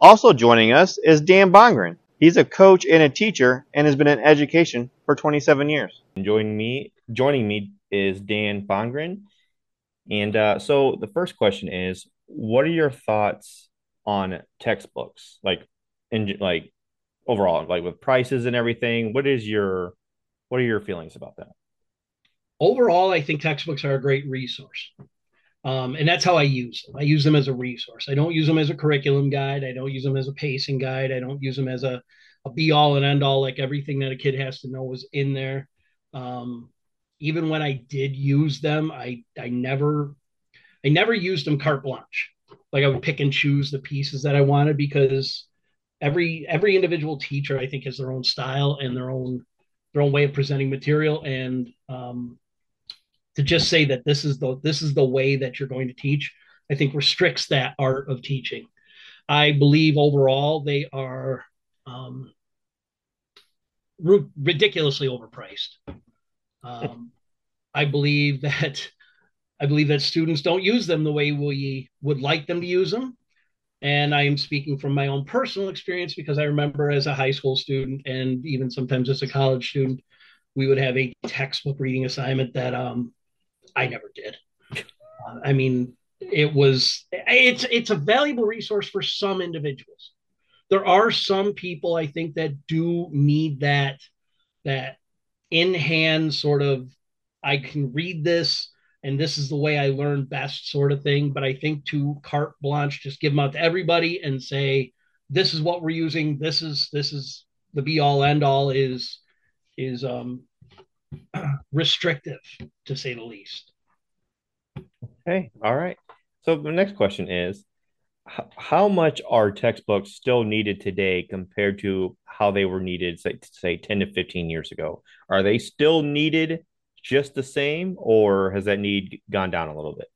Also joining us is Dan Bondgren. He's a coach and a teacher and has been in education for 27 years. Joining me, joining me is Dan Bondgren. And uh, so the first question is, what are your thoughts on textbooks, like in like overall, like with prices and everything? What is your what are your feelings about that? Overall, I think textbooks are a great resource. Um, and that's how I use them. I use them as a resource. I don't use them as a curriculum guide. I don't use them as a pacing guide. I don't use them as a, a be all and end all, like everything that a kid has to know is in there. Um, even when I did use them, I I never I never used them carte blanche. Like I would pick and choose the pieces that I wanted because every every individual teacher I think has their own style and their own their own way of presenting material and um, to just say that this is the this is the way that you're going to teach i think restricts that art of teaching. I believe overall they are um, ridiculously overpriced. Um, i believe that i believe that students don't use them the way we would like them to use them and i am speaking from my own personal experience because i remember as a high school student and even sometimes as a college student we would have a textbook reading assignment that um, I never did. Uh, I mean, it was it's it's a valuable resource for some individuals. There are some people I think that do need that that in hand sort of I can read this and this is the way I learn best sort of thing. But I think to carte blanche, just give them out to everybody and say, this is what we're using. This is this is the be all end all is is um restrictive to say the least. Okay, all right. So the next question is how much are textbooks still needed today compared to how they were needed say, say 10 to 15 years ago are they still needed just the same or has that need gone down a little bit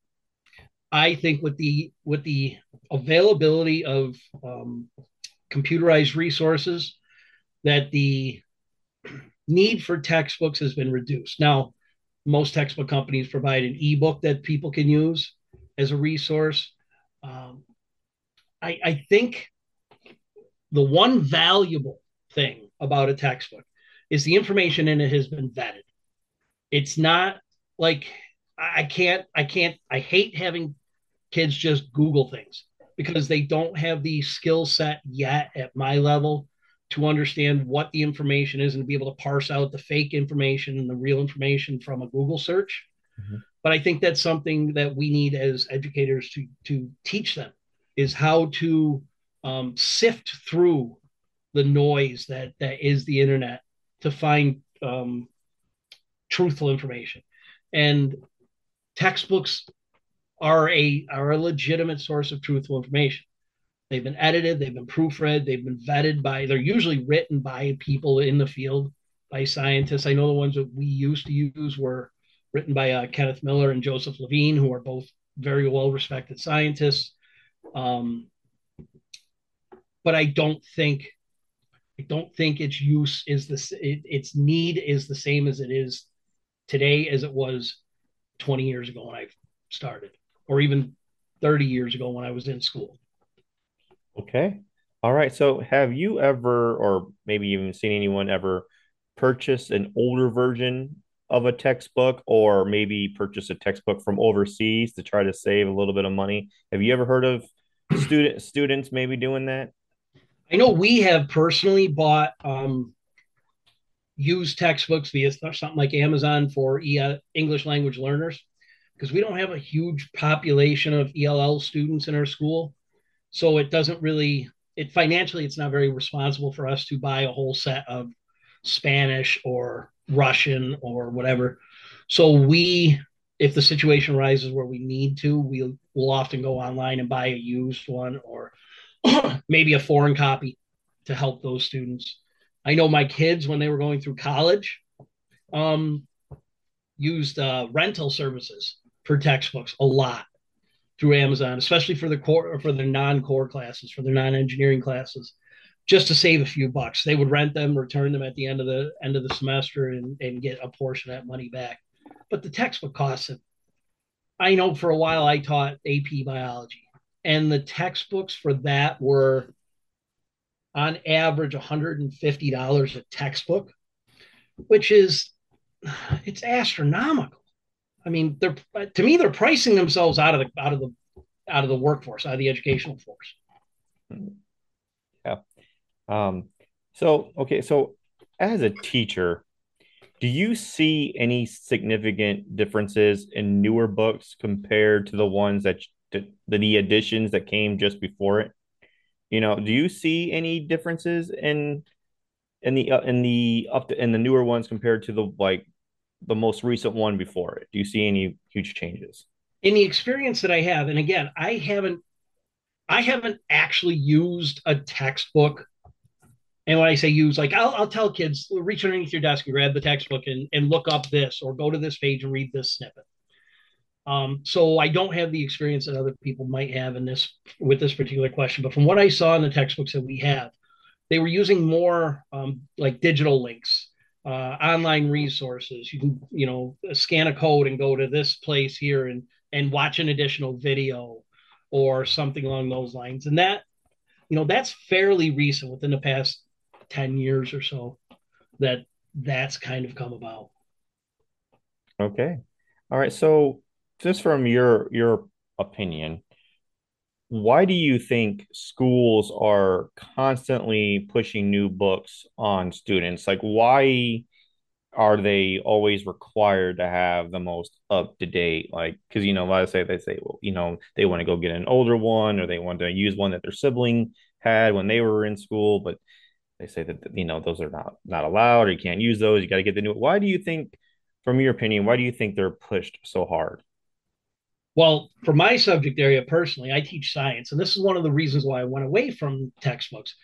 i think with the with the availability of um, computerized resources that the need for textbooks has been reduced. Now, most textbook companies provide an ebook that people can use as a resource. Um, I, I think the one valuable thing about a textbook is the information in it has been vetted. It's not like I can't, I can't, I hate having kids just Google things because they don't have the skill set yet at my level to understand what the information is and to be able to parse out the fake information and the real information from a Google search. Mm-hmm. But I think that's something that we need as educators to to teach them is how to um, sift through the noise that that is the internet to find um, truthful information. And textbooks are a are a legitimate source of truthful information. They've been edited, they've been proofread, they've been vetted by, they're usually written by people in the field, by scientists. I know the ones that we used to use were written by uh, Kenneth Miller and Joseph Levine, who are both very well respected scientists. Um, but I don't think I don't think its use is the it, its need is the same as it is today as it was 20 years ago when I started, or even 30 years ago when I was in school. Okay. All right. So have you ever, or maybe even seen anyone ever purchase an older version of a textbook or maybe purchase a textbook from overseas to try to save a little bit of money? Have you ever heard of student students maybe doing that? I know we have personally bought um, used textbooks via something like Amazon for e- English language learners because we don't have a huge population of ELL students in our school. So it doesn't really it financially it's not very responsible for us to buy a whole set of Spanish or Russian or whatever. So we if the situation arises where we need to, we'll we'll often go online and buy a used one or maybe a foreign copy to help those students. I know my kids when they were going through college um, used uh, rental services for textbooks a lot through Amazon, especially for the core for their non-core classes, for their non-engineering classes, just to save a few bucks. They would rent them, return them at the end of the end of the semester, and, and get a portion of that money back. But the textbook costs. I know for a while I taught AP biology, and the textbooks for that were on average $150 a textbook, which is it's astronomical. I mean, they're to me they're pricing themselves out of the out of the out of the workforce, out of the educational force. Yeah. Um, so okay, so as a teacher, do you see any significant differences in newer books compared to the ones that the, the editions that came just before it? You know, do you see any differences in in the uh, in the up to, in the newer ones compared to the like the most recent one before it? Do you see any huge changes? In the experience that I have, and again, I haven't I haven't actually used a textbook. And when I say use, like I'll, I'll tell kids, reach underneath your desk and grab the textbook and, and look up this or go to this page and read this snippet. Um, so I don't have the experience that other people might have in this with this particular question, but from what I saw in the textbooks that we have, they were using more um, like digital links, uh, online resources. You can you know scan a code and go to this place here and and watch an additional video or something along those lines. And that you know that's fairly recent within the past ten years or so that that's kind of come about. Okay. All right. So just from your your opinion, why do you think schools are constantly pushing new books on students? Like, why are they always required to have the most up to date? Like, because you know, let's say they say, well, you know, they want to go get an older one, or they want to use one that their sibling had when they were in school, but they say that you know those are not not allowed, or you can't use those. You got to get the new. Why do you think, from your opinion, why do you think they're pushed so hard? Well, for my subject area personally, I teach science, and this is one of the reasons why I went away from textbooks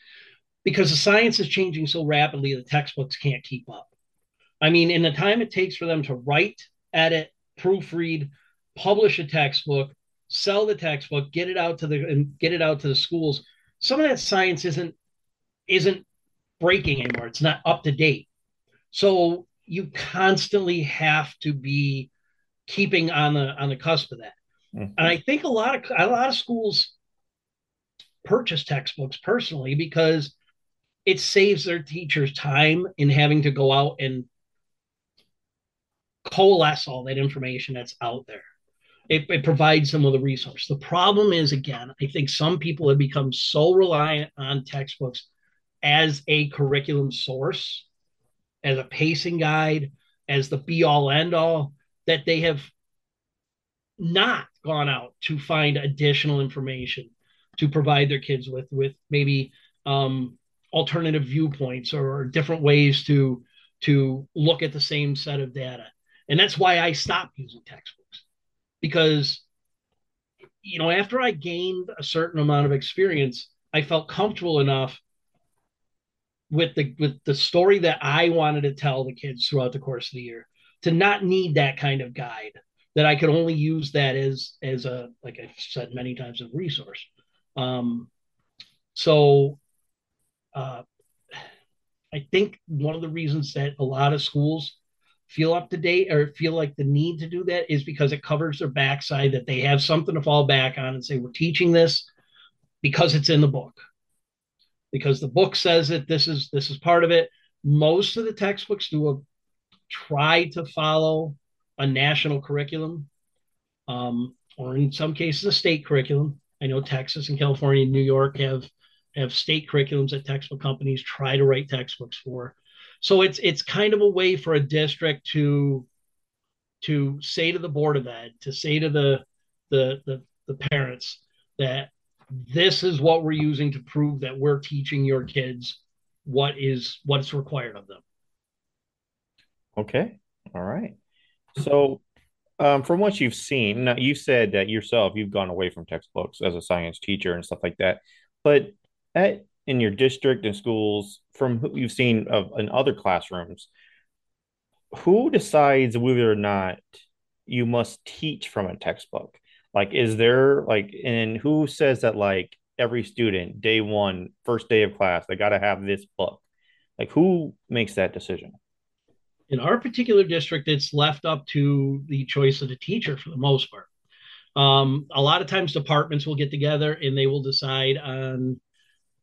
because the science is changing so rapidly the textbooks can't keep up. I mean, in the time it takes for them to write, edit, proofread, publish a textbook, sell the textbook, get it out to the and get it out to the schools, some of that science isn't isn't breaking anymore. It's not up to date. So you constantly have to be keeping on the on the cusp of that. Mm-hmm. And I think a lot of a lot of schools purchase textbooks personally because it saves their teachers time in having to go out and coalesce all that information that's out there. It, it, provides some of the resource. The problem is, again, I think some people have become so reliant on textbooks as a curriculum source, as a pacing guide, as the be all end all, that they have not gone out to find additional information to provide their kids with with maybe um, alternative viewpoints or different ways to to look at the same set of data. And that's why i stopped using textbooks. Because you know after i gained a certain amount of experience i felt comfortable enough with the with the story that i wanted to tell the kids throughout the course of the year to not need that kind of guide that I could only use that as as a like I've said many times a resource. Um, so uh, I think one of the reasons that a lot of schools feel up to date or feel like the need to do that is because it covers their backside that they have something to fall back on and say we're teaching this because it's in the book because the book says it this is this is part of it most of the textbooks do a try to follow a national curriculum, um, or in some cases a state curriculum. I know Texas and California and New York have have state curriculums that textbook companies try to write textbooks for. So it's it's kind of a way for a district to to say to the board of ed, to say to the the the, the parents that this is what we're using to prove that we're teaching your kids what is what's required of them. Okay. All right. So, um, from what you've seen, now you said that yourself you've gone away from textbooks as a science teacher and stuff like that. But at in your district and schools, from who you've seen of in other classrooms, who decides whether or not you must teach from a textbook? Like, is there like, and who says that like every student day one, first day of class, they got to have this book? Like, who makes that decision? In our particular district, it's left up to the choice of the teacher for the most part. Um, a lot of times, departments will get together and they will decide on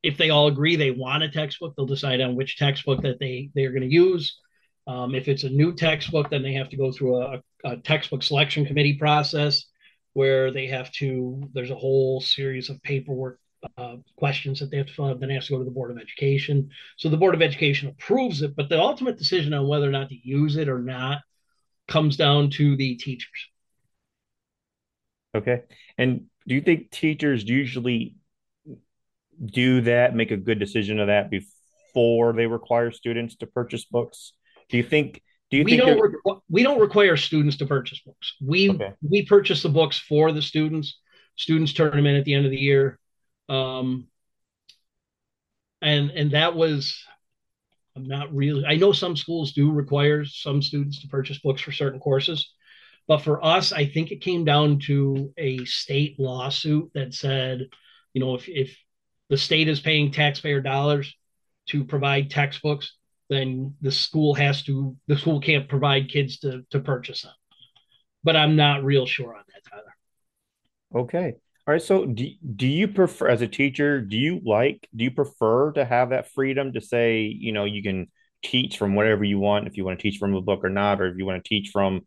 if they all agree they want a textbook, they'll decide on which textbook that they they are going to use. Um, if it's a new textbook, then they have to go through a, a textbook selection committee process where they have to. There's a whole series of paperwork uh, questions that they have to fill out. Then they have to go to the Board of Education. So the Board of Education approves it, but the ultimate decision on whether or not to use it or not comes down to the teachers. Okay. And do you think teachers usually do that, make a good decision of that before they require students to purchase books? Do you think do you we think don't re- we don't require students to purchase books. We Okay. we purchase the books for the students. Students turn them in at the end of the year. Um, and and that was I'm not really I know some schools do require some students to purchase books for certain courses. But for us, I think it came down to a state lawsuit that said, you know, if if the state is paying taxpayer dollars to provide textbooks, then the school has to the school can't provide kids to to purchase them. But I'm not real sure on that, Tyler. okay. All right. So do do you prefer as a teacher, do you like do you prefer to have that freedom to say, you know, you can teach from whatever you want if you want to teach from a book or not, or if you want to teach from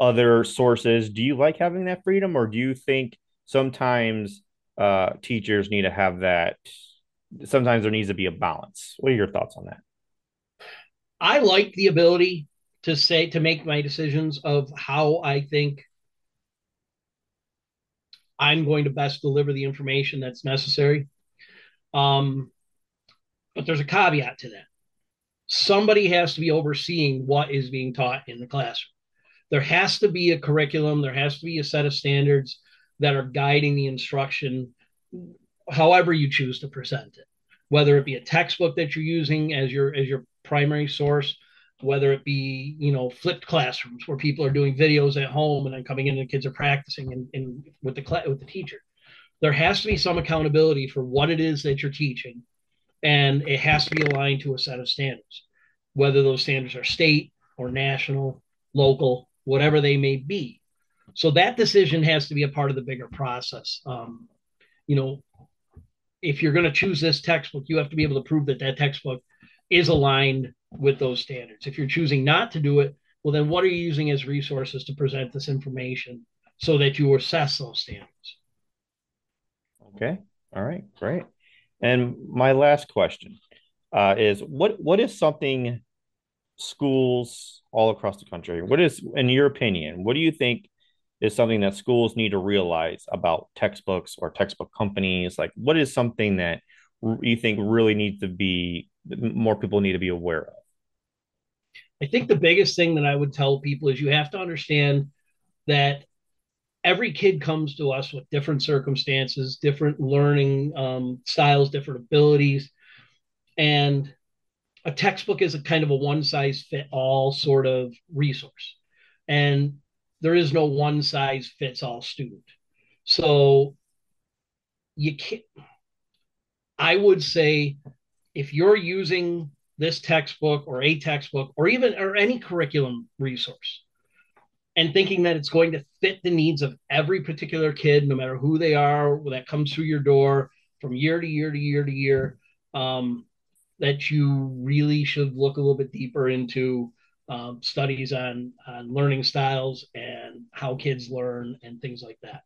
other sources. Do you like having that freedom, or do you think sometimes uh, teachers need to have that? Sometimes there needs to be a balance. What are your thoughts on that? I like the ability to say to make my decisions of how I think I'm going to best deliver the information that's necessary. Um, but there's a caveat to that. Somebody has to be overseeing what is being taught in the classroom. There has to be a curriculum, there has to be a set of standards that are guiding the instruction, however you choose to present it. Whether it be a textbook that you're using as your as your primary source, whether it be you know flipped classrooms where people are doing videos at home and then coming in and the kids are practicing and, in with the cl- with the teacher. There has to be some accountability for what it is that you're teaching and it has to be aligned to a set of standards. Whether those standards are state or national local whatever they may be. So that decision has to be a part of the bigger process. Um, you know if you're going to choose this textbook you have to be able to prove that that textbook is aligned with those standards. If you're choosing not to do it, well, then what are you using as resources to present this information so that you assess those standards? Okay. All right. Great. And my last question uh, is what what is something schools all across the country, what is, in your opinion, what do you think is something that schools need to realize about textbooks or textbook companies? Like, what is something that you think really need to be more people need to be aware of? I think the biggest thing that I would tell people is you have to understand that every kid comes to us with different circumstances, different learning um, styles, different abilities. And a textbook is a kind of a one size fit all sort of resource. And there is no one size fits all student. So you can't, I would say if you're using this textbook or a textbook or even or any curriculum resource and thinking that it's going to fit the needs of every particular kid no matter who they are that comes through your door from year to year to year to year um, that you really should look a little bit deeper into um, studies on on learning styles and how kids learn and things like that